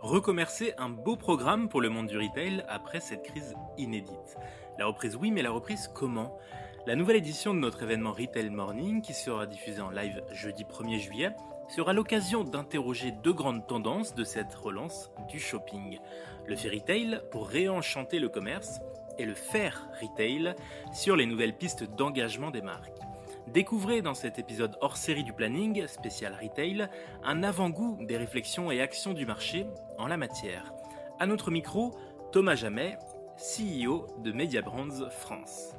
Recommercer un beau programme pour le monde du retail après cette crise inédite. La reprise oui, mais la reprise comment? La nouvelle édition de notre événement Retail Morning, qui sera diffusée en live jeudi 1er juillet, sera l'occasion d'interroger deux grandes tendances de cette relance du shopping. Le fait retail pour réenchanter le commerce et le faire retail sur les nouvelles pistes d'engagement des marques. Découvrez dans cet épisode hors série du planning, spécial retail, un avant-goût des réflexions et actions du marché en la matière. À notre micro, Thomas Jamet, CEO de Media Brands France.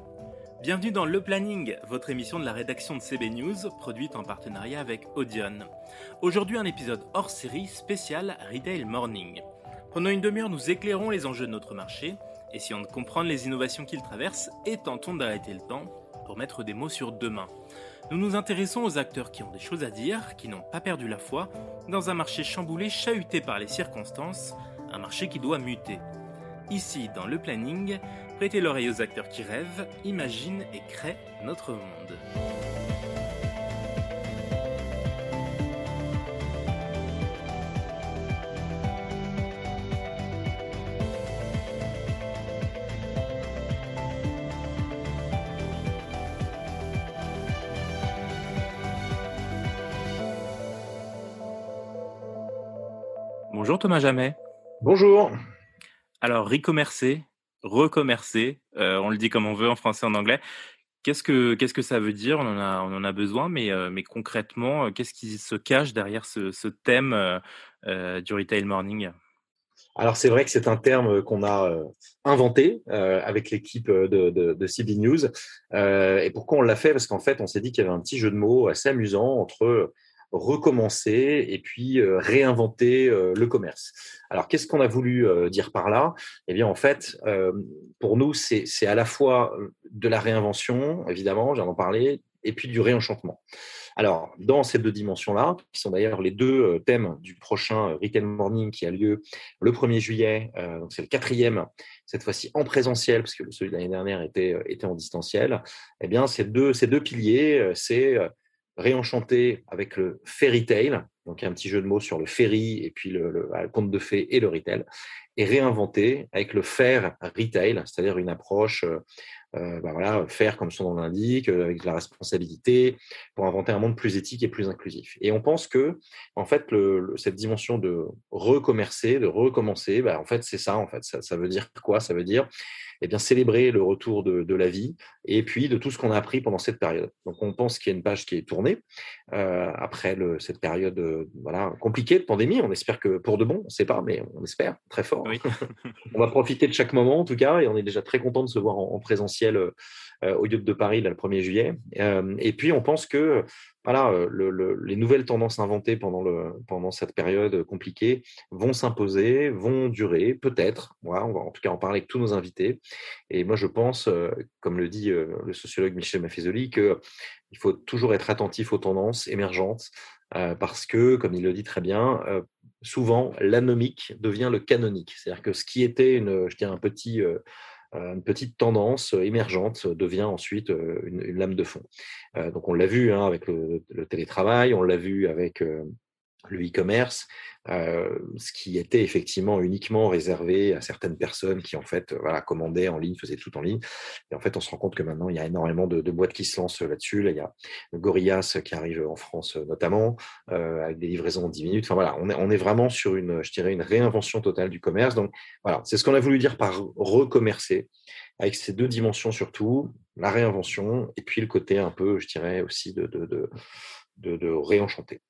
Bienvenue dans Le Planning, votre émission de la rédaction de CB News, produite en partenariat avec Audion. Aujourd'hui, un épisode hors série spécial Retail Morning. Pendant une demi-heure, nous éclairons les enjeux de notre marché, essayons de comprendre les innovations qu'il traverse et tentons d'arrêter le temps pour mettre des mots sur demain. Nous nous intéressons aux acteurs qui ont des choses à dire, qui n'ont pas perdu la foi, dans un marché chamboulé, chahuté par les circonstances, un marché qui doit muter. Ici, dans le planning, prêtez l'oreille aux acteurs qui rêvent, imaginent et créent notre monde. Bonjour Thomas Jamet. Bonjour. Alors, recommercer, recommercer, euh, on le dit comme on veut en français, en anglais. Qu'est-ce que, qu'est-ce que ça veut dire? On en, a, on en a besoin, mais, euh, mais concrètement, euh, qu'est-ce qui se cache derrière ce, ce thème euh, du retail morning? Alors, c'est vrai que c'est un terme qu'on a inventé avec l'équipe de, de, de, CB News. et pourquoi on l'a fait? Parce qu'en fait, on s'est dit qu'il y avait un petit jeu de mots assez amusant entre recommencer et puis euh, réinventer euh, le commerce. Alors, qu'est-ce qu'on a voulu euh, dire par là? Eh bien, en fait, pour nous, c'est à la fois de la réinvention, évidemment, j'en en parler, et puis du réenchantement. Alors, dans ces deux dimensions-là, qui sont d'ailleurs les deux thèmes du prochain Retail Morning qui a lieu le 1er juillet, donc c'est le quatrième, cette fois-ci en présentiel, parce que celui de l'année dernière était, était en distanciel, eh bien, ces deux, ces deux piliers, c'est réenchanter avec le fairy tale, donc un petit jeu de mots sur le ferry et puis le, conte de fées et le retail, et réinventer avec le faire retail, c'est-à-dire une approche, euh, bah voilà, faire comme son nom l'indique, euh, avec la responsabilité, pour inventer un monde plus éthique et plus inclusif. Et on pense que, en fait, le, cette dimension de recommercer, de recommencer, bah, en fait, c'est ça. En fait, ça, ça veut dire quoi? Ça veut dire eh bien, célébrer le retour de, de, la vie et puis de tout ce qu'on a appris pendant cette période. Donc, on pense qu'il y a une page qui est tournée euh, après le, cette période euh, voilà, compliquée de pandémie. On espère que pour de bon, on ne sait pas, mais on espère très fort. Oui. on va profiter de chaque moment, en tout cas, et on est déjà très content de se voir en, en présentiel euh, au lieu de Paris le 1er juillet. Euh, et puis, on pense que voilà, euh, le, le, les nouvelles tendances inventées pendant, pendant cette période compliquée vont s'imposer, vont durer, peut-être. Voilà, on va en tout cas en parler avec tous nos invités. Et moi, je pense, comme le dit le sociologue Michel Maffezoli, qu'il faut toujours être attentif aux tendances émergentes parce que, comme il le dit très bien, souvent l'anomique devient le canonique. C'est-à-dire que ce qui était une, je un petit une petite tendance émergente devient ensuite une, une lame de fond. Euh, donc on l'a vu hein, avec le, le, télétravail, on l'a vu avec euh, le e-commerce, euh, ce qui était effectivement uniquement réservé à certaines personnes qui en fait voilà, commandaient en ligne, faisaient tout en ligne. Et en fait, on se rend compte que maintenant, il y a énormément de, de boîtes qui se lancent là-dessus. Là, il y a Gorillas qui arrive en France notamment, euh, avec des livraisons en 10 minutes. Enfin voilà, on est, on est vraiment sur une, je dirais, une réinvention totale du commerce. Donc voilà, c'est ce qu'on a voulu dire par recommercer, avec ces deux dimensions surtout, la réinvention et puis le côté un peu, je dirais, aussi de, de, de, de réenchanter.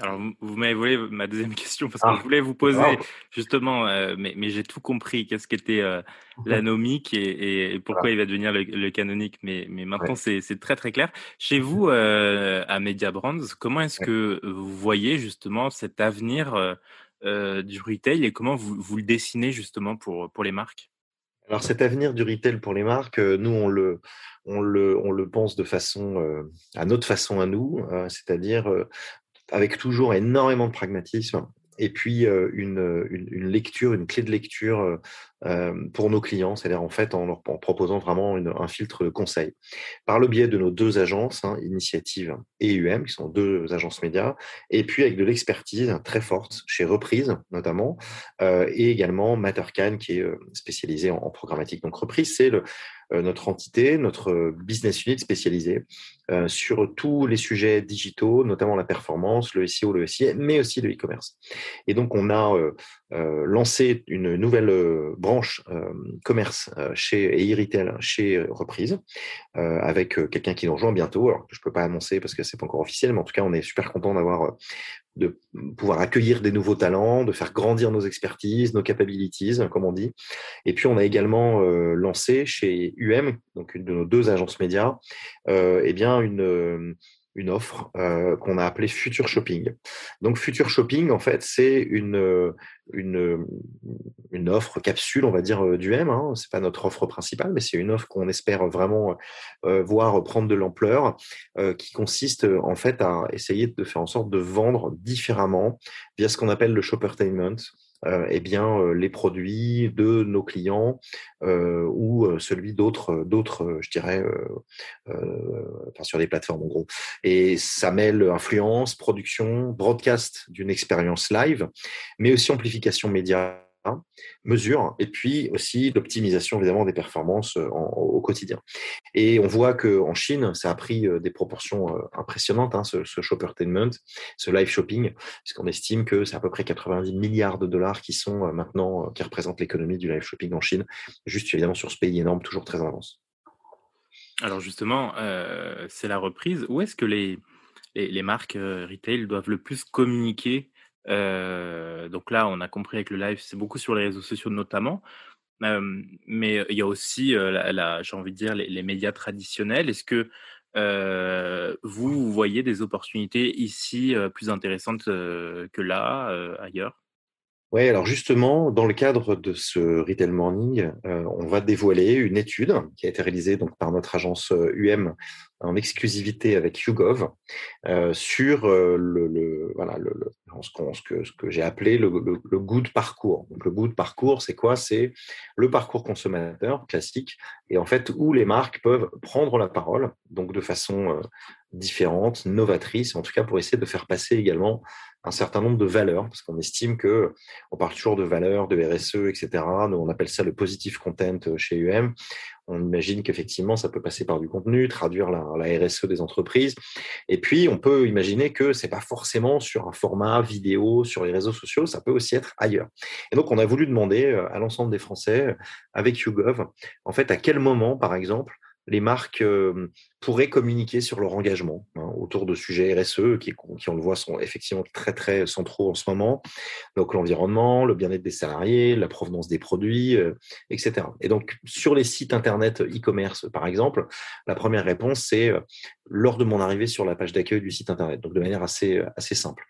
Alors, vous m'avez volé ma deuxième question parce que ah, je voulais vous poser justement, euh, mais, mais j'ai tout compris, qu'est-ce qu'était euh, l'anomique et, et, pourquoi voilà. il va devenir le, le canonique, mais, mais maintenant ouais. c'est très très clair. Chez vous, euh, à Media Brands, comment est-ce ouais. que vous voyez justement cet avenir euh, du retail et comment vous, vous le dessinez justement pour, pour les marques? Alors cet avenir du retail pour les marques, nous on le, on le, on le pense de façon, euh, à notre façon à nous, euh, c'est-à-dire euh, avec toujours énormément de pragmatisme et puis une, une, lecture, une clé de lecture pour nos clients, c'est-à-dire en fait en leur proposant vraiment un filtre de conseil. Par le biais de nos deux agences, hein, Initiative et UM, qui sont deux agences médias, et puis avec de l'expertise très forte chez Reprise notamment, et également Mattercan qui est spécialisé en, programmatique. Donc Reprise, c'est euh, notre entité, notre business unit spécialisé euh, sur tous les sujets digitaux, notamment la performance, le SEO, le SIA, mais aussi le e-commerce. Et donc, on a euh, lancé une nouvelle branche commerce chez, et e-retail chez Reprise, avec quelqu'un qui nous rejoint bientôt. Alors, je ne peux pas annoncer parce que c'est pas encore officiel, mais en tout cas, on est super content d'avoir de pouvoir accueillir des nouveaux talents, de faire grandir nos expertises, nos capabilities, comme on dit. Et puis, on a également lancé chez UM, donc une de nos deux agences médias, euh, eh bien une, une offre euh, qu'on a appelée Future Shopping. Donc Future Shopping, en fait, c'est une, une, une offre capsule, on va dire, euh, du M. Hein. C'est pas notre offre principale, mais c'est une offre qu'on espère vraiment euh, voir prendre de l'ampleur, euh, qui consiste en fait à essayer de faire en sorte de vendre différemment via ce qu'on appelle le shoppertainment. Euh, eh bien, euh, les produits de nos clients euh, ou celui d'autres, d'autres, je dirais, enfin, sur des plateformes en gros. Et ça mêle influence, production, broadcast d'une expérience live, mais aussi amplification média mesure, et puis aussi l'optimisation évidemment des performances euh, au quotidien. Et on voit qu'en Chine, ça a pris euh, des proportions euh, impressionnantes, hein, ce, ce shoppertainment, ce live shopping, puisqu'on estime que c'est à peu près 90 milliards de dollars qui sont maintenant, qui représentent l'économie du live shopping en Chine, juste évidemment sur ce pays énorme, toujours très en avance. Alors justement, c'est la reprise. Où est-ce que les, les marques retail doivent le plus communiquer euh, donc là, on a compris avec le live, c'est beaucoup sur les réseaux sociaux notamment. mais il y a aussi, j'ai envie de dire, les, médias traditionnels. Est-ce que vous, voyez des opportunités ici plus intéressantes que là, ailleurs? Oui, alors justement, dans le cadre de ce Retail Morning, on va dévoiler une étude qui a été réalisée par notre agence UM en exclusivité avec YouGov euh, sur euh, le, voilà, ce, que, que j'ai appelé le, le, goût de parcours. Le goût de parcours, c'est quoi? C'est le parcours consommateur classique et en fait où les marques peuvent prendre la parole, donc de façon euh, différente, novatrice, en tout cas pour essayer de faire passer également un certain nombre de valeurs, parce qu'on estime que on parle toujours de valeurs, de RSE, etc. Nous, on appelle ça le positive content chez UM. On imagine qu'effectivement, ça peut passer par du contenu, traduire la, RSE des entreprises. Et puis, on peut imaginer que c'est pas forcément sur un format vidéo, sur les réseaux sociaux, ça peut aussi être ailleurs. Et donc, on a voulu demander euh, à l'ensemble des Français, avec YouGov, en fait, à quel moment, par exemple, les marques euh, pourraient communiquer sur leur engagement hein, autour de sujets RSE qui, qui, on le voit, sont effectivement très très centraux en ce moment. Donc l'environnement, le bien-être des salariés, la provenance des produits, euh, etc. Et donc sur les sites internet e-commerce, par exemple, la première réponse c'est euh, lors de mon arrivée sur la page d'accueil du site internet, donc de manière assez assez simple.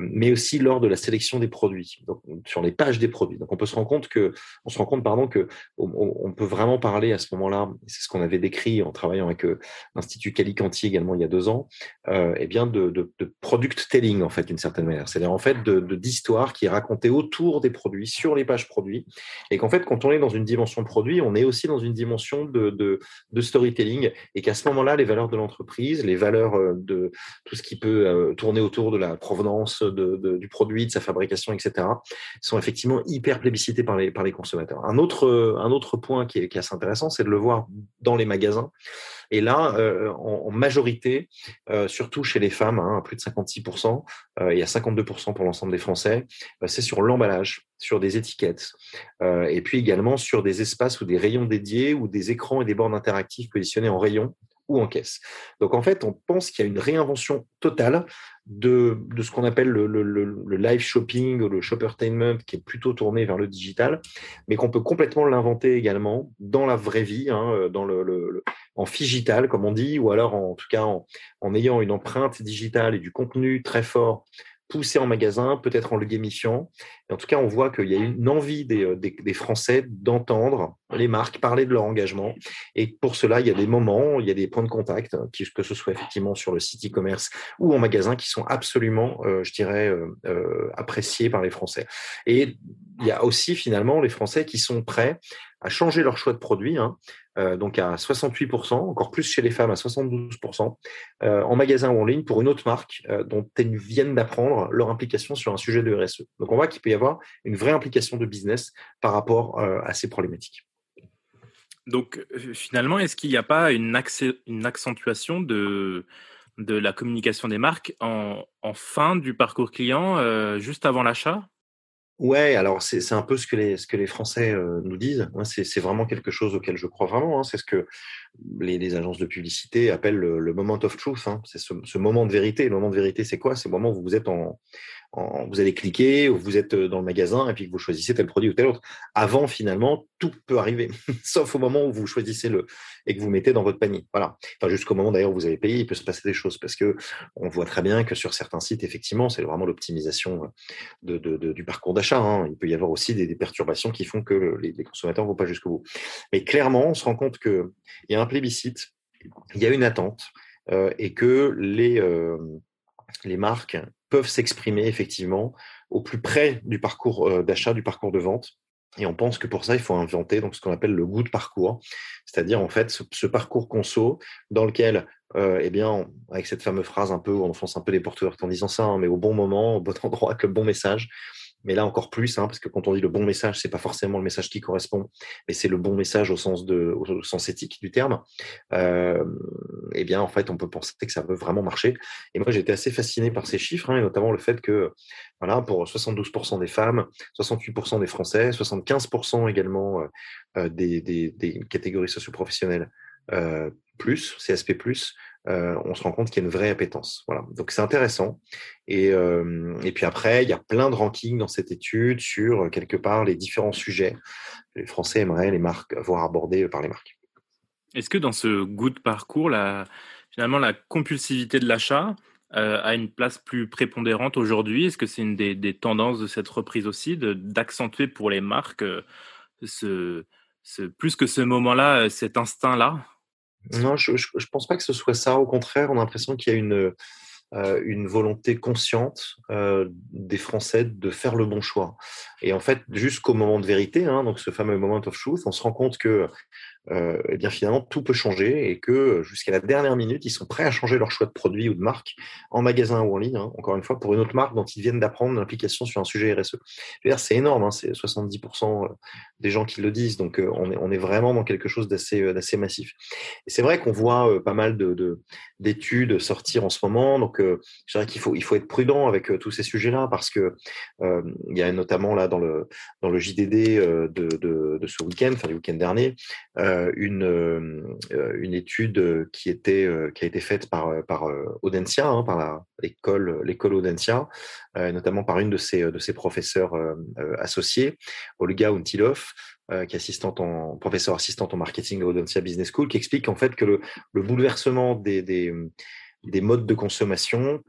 mais aussi lors de la sélection des produits, donc sur les pages des produits. Donc on peut se rendre compte que on se rend compte pardon que on, peut vraiment parler à ce moment-là. C'est ce qu'on avait décrit en travaillant avec euh, l'Institut Calicanti également il y a deux ans, euh, eh bien de, de, product telling en fait d'une certaine manière. C'est-à-dire en fait de d'histoire qui est racontée autour des produits, sur les pages produits, et qu'en fait quand on est dans une dimension produit, on est aussi dans une dimension de, de, storytelling, et qu'à ce moment-là, les valeurs de l'entreprise, les valeurs euh, de tout ce qui peut euh, tourner autour de la provenance de, du produit, de sa fabrication, etc., sont effectivement hyper plébiscités par les par les consommateurs. Un autre un autre point qui est assez intéressant, c'est de le voir dans les magasins. Et là, euh, en, majorité, euh, surtout chez les femmes, hein, plus de 56%, euh, il y a 52% pour l'ensemble des Français, c'est sur l'emballage, sur des étiquettes, et puis également sur des espaces ou des rayons dédiés ou des écrans et des bornes interactives positionnés en rayon ou en caisse. Donc en fait, on pense qu'il y a une réinvention totale de, ce qu'on appelle le, live shopping ou le shoppertainment qui est plutôt tourné vers le digital, mais qu'on peut complètement l'inventer également dans la vraie vie, hein, dans le, en figital comme on dit, ou alors en, tout cas en ayant une empreinte digitale et du contenu très fort poussé en magasin, peut-être en le gamifiant. Et en tout cas, on voit qu'il y a une envie des, des, Français d'entendre les marques parler de leur engagement. Et pour cela, il y a des moments, il y a des points de contact, hein, que ce soit effectivement sur le site e-commerce ou en magasin, qui sont absolument, je dirais, appréciés par les Français. Et il y a aussi finalement les Français qui sont prêts à changer leur choix de produit, hein, euh, donc à 68%, encore plus chez les femmes à 72%, euh, en magasin ou en ligne pour une autre marque euh, dont elles viennent d'apprendre leur implication sur un sujet de RSE. Donc on voit qu'il peut y avoir une vraie implication de business par rapport à ces problématiques. Donc finalement, est-ce qu'il n'y a pas une, accentuation de, la communication des marques en fin du parcours client, juste avant l'achat? Ouais, alors c'est un peu ce que les, ce que les Français euh, nous disent. c'est vraiment quelque chose auquel je crois vraiment. Hein. C'est ce que les, les, agences de publicité appellent le, moment of truth. Hein. C'est ce, moment de vérité. Le moment de vérité, c'est quoi? C'est le moment où vous êtes en, vous allez cliquer, ou vous êtes euh, dans le magasin et puis que vous choisissez tel produit ou tel autre. Avant, finalement, tout peut arriver, sauf au moment où vous choisissez le et que vous mettez dans votre panier. Voilà. Enfin, jusqu'au moment d'ailleurs où vous avez payé, il peut se passer des choses parce que on voit très bien que sur certains sites, effectivement, c'est vraiment l'optimisation euh, du parcours d'achat. Hein. Il peut y avoir aussi des, perturbations qui font que les, consommateurs ne vont pas jusqu'au bout. Mais clairement, on se rend compte qu'il y a un plébiscite, il y a une attente euh, et que les les marques peuvent s'exprimer effectivement au plus près du parcours euh, d'achat, du parcours de vente. Et on pense que pour ça, il faut inventer ce qu'on appelle le goût de parcours, c'est-à-dire en fait ce, parcours conso dans lequel, euh, eh bien, avec cette fameuse phrase un peu, on enfonce un peu les portes ouvertes en disant ça, hein, mais au bon moment, au bon endroit, avec le bon message, mais là encore plus, hein, parce que quand on dit le bon message, c'est pas forcément le message qui correspond, mais c'est le bon message au sens de, au sens éthique du terme. Euh, eh bien, en fait, on peut penser que ça peut vraiment marcher. Et moi, j'étais assez fasciné par ces chiffres, hein, et notamment le fait que, voilà, pour 72% des femmes, 68% des Français, 75% également euh, euh, des, des, des, catégories socioprofessionnelles euh, plus, CSP+, euh, on se rend compte qu'il y a une vraie appétence. Voilà. Donc c'est intéressant. Et, euh, et, puis après, il y a plein de rankings dans cette étude sur euh, quelque part les différents sujets que les Français aimeraient les marques voir abordés par les marques. Est-ce que dans ce goût de parcours, la, finalement la compulsivité de l'achat a une place plus prépondérante aujourd'hui? Est-ce que c'est une des, tendances de cette reprise aussi, d'accentuer pour les marques ce, plus que ce moment-là, cet instinct-là? Non, je ne pense pas que ce soit ça. Au contraire, on a l'impression qu'il y a une, euh, une volonté consciente euh, des Français de faire le bon choix. Et en fait, jusqu'au moment de vérité, hein, donc ce fameux moment of truth, on se rend compte que euh, eh bien finalement tout peut changer et que jusqu'à la dernière minute, ils sont prêts à changer leur choix de produit ou de marque en magasin ou en ligne, hein, encore une fois, pour une autre marque dont ils viennent d'apprendre l'implication sur un sujet RSE. C'est énorme, hein, c'est 70% euh, des gens qui le disent, donc euh, on, est, on est vraiment dans quelque chose d'assez euh, d'assez massif. Et c'est vrai qu'on voit pas mal de d'études sortir en ce moment, donc je dirais qu'il faut, il faut être prudent avec tous ces sujets-là parce que il y a notamment là dans le, dans le JDD de, ce week-end, enfin du week-end dernier, euh, une, euh, une étude qui, était, euh, qui a été faite par, par Audencia, hein, par l'école l'école Audencia, notamment par une de ses, de ses professeurs associés, Olga Untilov, qui est assistante en, professeur assistante en marketing à Audencia Business School, qui explique en fait que le, le bouleversement des, des, des modes de consommation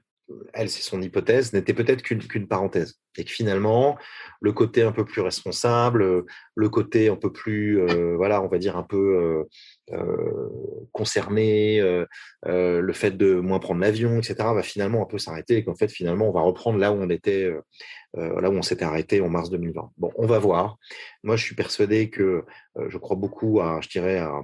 elle, c'est son hypothèse, n'était peut-être qu'une parenthèse. Et que finalement, le côté un peu plus responsable, le côté un peu plus, euh, voilà, on va dire un peu euh, euh, concerné, le fait de moins prendre l'avion, etc., va finalement un peu s'arrêter et qu'en fait, finalement, on va reprendre là où on était, là où on s'était arrêté en mars 2020. Bon, on va voir. Moi, je suis persuadé que je crois beaucoup à, je dirais, à,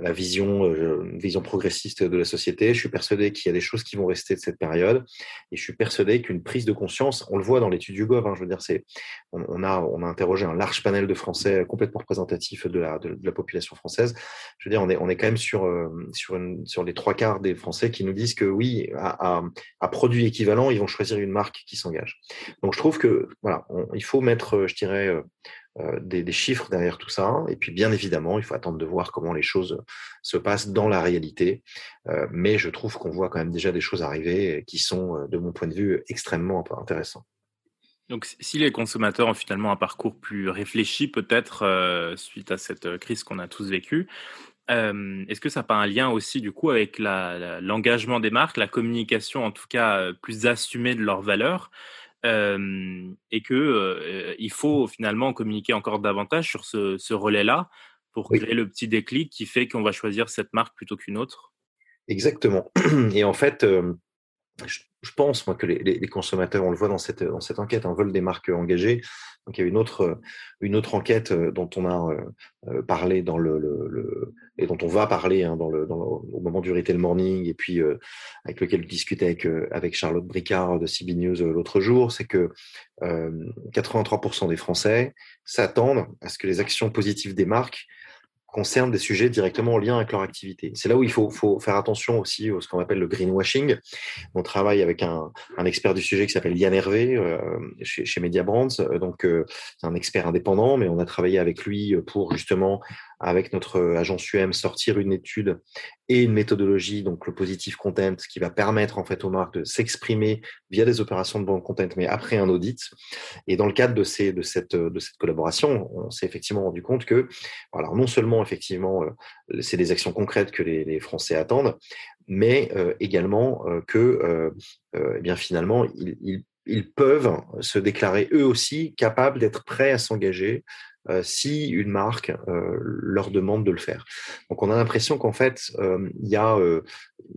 la vision, vision progressiste de la société. Je suis persuadé qu'il y a des choses qui vont rester de cette période et je suis persuadé qu'une prise de conscience, on le voit dans l'étude du hein, je veux dire, c'est, on, a, on a interrogé un large panel de Français complètement représentatif de la, population française. Je veux dire, on est, on est quand même sur, euh, sur, les trois quarts des Français qui nous disent que oui, à, produit équivalent, ils vont choisir une marque qui s'engage. Donc je trouve que voilà, il faut mettre, je dirais, euh, euh, des, des, chiffres derrière tout ça. Et puis, bien évidemment, il faut attendre de voir comment les choses se passent dans la réalité. mais je trouve qu'on voit quand même déjà des choses arriver qui sont, de mon point de vue, extrêmement intéressantes. Donc, si les consommateurs ont finalement un parcours plus réfléchi, peut-être euh, suite à cette euh, crise qu'on a tous vécue, Est-ce que ça n'a pas un lien aussi du coup avec l'engagement des marques, la communication en tout cas plus assumée de leurs valeurs et que il faut finalement communiquer encore davantage sur ce, relais-là pour créer le petit déclic qui fait qu'on va choisir cette marque plutôt qu'une autre Exactement. Et en fait, je, pense moi que les, consommateurs, on le voit dans cette, dans cette enquête, hein, veulent des marques engagées. Donc il y a une autre, une autre enquête dont on a parlé dans le, le, et dont on va parler hein, dans le, dans au moment du retail morning et puis avec lequel je discutais avec, avec Charlotte Bricard de CB News l'autre jour, c'est que 83% des Français s'attendent à ce que les actions positives des marques concernent des sujets directement en lien avec leur activité. C'est là où il faut, faut faire attention aussi à ce qu'on appelle le greenwashing. On travaille avec un, un expert du sujet qui s'appelle Yann Hervé euh, chez, chez Media Brands. Donc, euh, c'est un expert indépendant, mais on a travaillé avec lui pour justement avec notre agence UM, sortir une étude et une méthodologie, donc le positive content, qui va permettre en fait aux marques de s'exprimer via des opérations de bon content, mais après un audit. Et dans le cadre de, ces, de, cette, cette collaboration, on s'est effectivement rendu compte que, alors non seulement effectivement, euh, c'est des actions concrètes que les, Français attendent, mais euh, également euh, que, eh bien finalement, ils, peuvent se déclarer eux aussi capables d'être prêts à s'engager euh, si une marque euh, leur demande de le faire. Donc on a l'impression qu'en fait, euh, il y, a,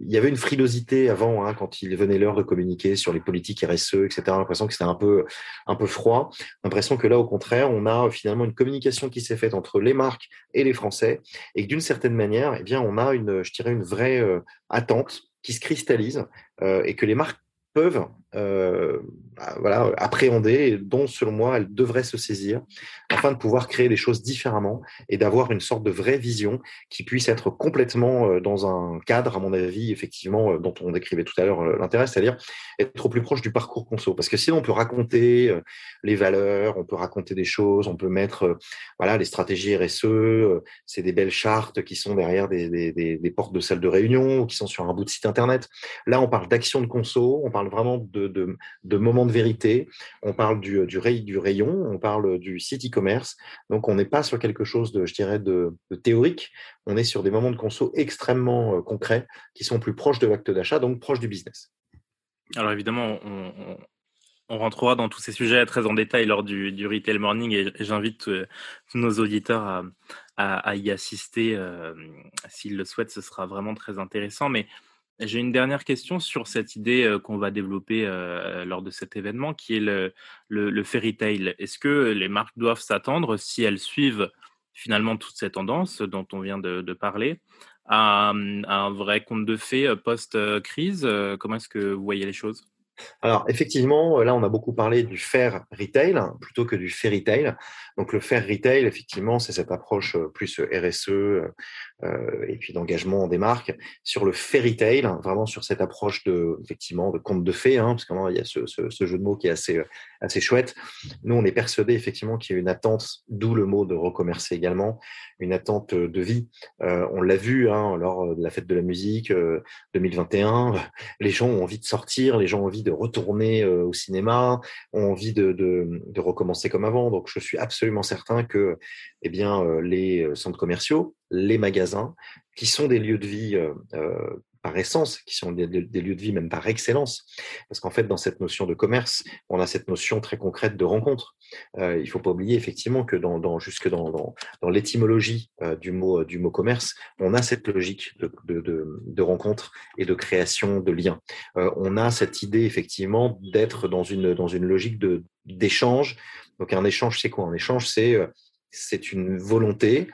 il y avait une frilosité avant, hein, quand il venait l'heure de communiquer sur les politiques RSE, etc. L'impression que c'était un peu, un peu froid. L'impression que là, au contraire, on a finalement une communication qui s'est faite entre les marques et les Français, et que d'une certaine manière, eh bien, on a une, je dirais, une vraie attente qui se cristallise et que les marques peuvent euh, bah, voilà, appréhender, dont selon moi elles devraient se saisir, afin de pouvoir créer des choses différemment et d'avoir une sorte de vraie vision qui puisse être complètement euh, dans un cadre, à mon avis, effectivement, euh, dont on décrivait tout à l'heure l'intérêt, c'est-à-dire être au plus proche du parcours conso. Parce que sinon, on peut raconter les valeurs, on peut raconter des choses, on peut mettre voilà les stratégies RSE, c'est des belles chartes qui sont derrière des, des portes de salles de réunion ou qui sont sur un bout de site internet. Là, on parle d'action de conso, on parle vraiment de de, moments de vérité, on parle du, du, du rayon, on parle du site e-commerce. Donc, on n'est pas sur quelque chose de, je dirais, de, théorique. On est sur des moments de conso extrêmement euh, concrets qui sont plus proches de l'acte d'achat, donc proches du business. Alors, évidemment, on, rentrera dans tous ces sujets très en détail lors du, du Retail Morning et, j'invite euh, tous nos auditeurs à, à, y assister. Euh, s'ils le souhaitent, ce sera vraiment très intéressant. Mais j'ai une dernière question sur cette idée qu'on va développer lors de cet événement, qui est le, le, fairy tale. Est-ce que les marques doivent s'attendre, si elles suivent finalement toutes ces tendances dont on vient de, parler, à, un vrai conte de fées post-crise Comment est-ce que vous voyez les choses? Alors effectivement, là on a beaucoup parlé du fair retail plutôt que du fairy tale. Donc le fair retail, effectivement, c'est cette approche plus RSE, euh, et puis d'engagement des marques sur le fairy tale, vraiment sur cette approche de effectivement de conte de fées, hein, parce qu'il y a ce, ce, ce, jeu de mots qui est assez euh, assez chouette. Nous, on est persuadé effectivement qu'il y a une attente, d'où le mot de recommercer également, une attente de vie. Euh, on l'a vu hein, lors de la fête de la musique 2021, les gens ont envie de sortir, les gens ont envie de retourner au cinéma, ont envie de, de, de recommencer comme avant. Donc, je suis absolument certain que eh bien, les centres commerciaux les magasins, qui sont des lieux de vie euh, euh, par essence, qui sont des, lieux de vie même par excellence. Parce qu'en fait, dans cette notion de commerce, on a cette notion très concrète de rencontre. Euh, il faut pas oublier effectivement que dans, dans jusque dans, dans, dans l'étymologie euh, du mot du mot commerce, on a cette logique de, de, de, rencontre et de création de liens. on a cette idée effectivement d'être dans une dans une logique d'échange. Donc un échange, c'est quoi? Un échange, c'est c'est une volonté euh,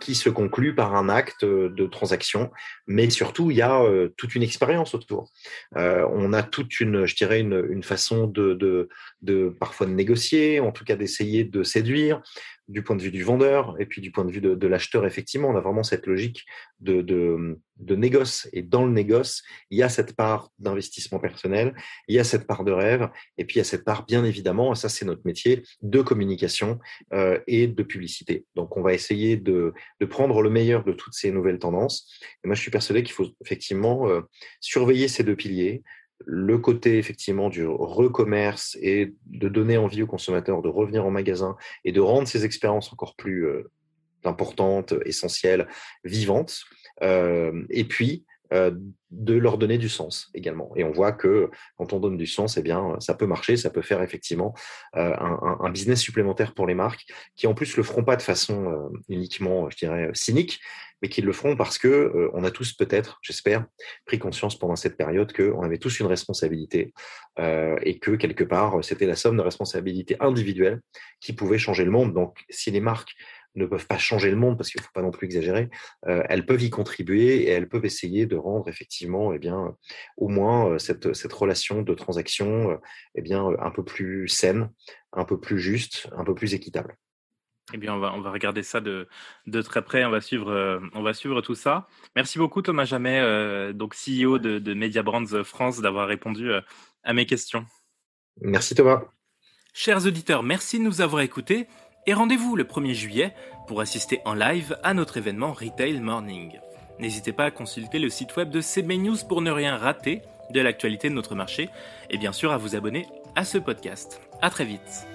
qui se conclut par un acte euh, de transaction, mais surtout il y a euh, toute une expérience autour. on a toute une, je dirais, une, une façon de, de, de, parfois de négocier, en tout cas d'essayer de séduire, du point de vue du vendeur et puis du point de vue de, l'acheteur, effectivement, on a vraiment cette logique de, de, négoce. Et dans le négoce, il y a cette part d'investissement personnel, il y a cette part de rêve, et puis il y a cette part, bien évidemment, ça c'est notre métier, de communication euh, et de publicité. Donc on va essayer de, de, prendre le meilleur de toutes ces nouvelles tendances. Et moi, je suis persuadé qu'il faut effectivement euh, surveiller ces deux piliers, le côté effectivement du recommerce et de donner envie aux consommateurs de revenir en magasin et de rendre ces expériences encore plus euh, importantes, essentielles, vivantes. et puis, euh, de leur donner du sens également. Et on voit que quand on donne du sens, eh bien, ça peut marcher, ça peut faire effectivement euh, un, business supplémentaire pour les marques qui en plus le feront pas de façon euh, uniquement, je dirais, cynique, mais qui le feront parce que on a tous peut-être, j'espère, pris conscience pendant cette période qu'on avait tous une responsabilité et que quelque part c'était la somme de responsabilités individuelles qui pouvaient changer le monde. Donc, si les marques ne peuvent pas changer le monde parce qu'il ne faut pas non plus exagérer, euh, elles peuvent y contribuer et elles peuvent essayer de rendre effectivement eh bien, au moins euh, cette, cette relation de transaction euh, eh bien, un peu plus saine, un peu plus juste, un peu plus équitable. Eh bien, on va, on va regarder ça de, de très près. On va suivre, on va suivre tout ça. Merci beaucoup, Thomas Jamet, donc CEO de, de Media Brands France, d'avoir répondu à mes questions. Merci, Thomas. Chers auditeurs, merci de nous avoir écoutés. Et rendez-vous le 1er juillet pour assister en live à notre événement Retail Morning. N'hésitez pas à consulter le site web de CB News pour ne rien rater de l'actualité de notre marché et bien sûr à vous abonner à ce podcast. À très vite.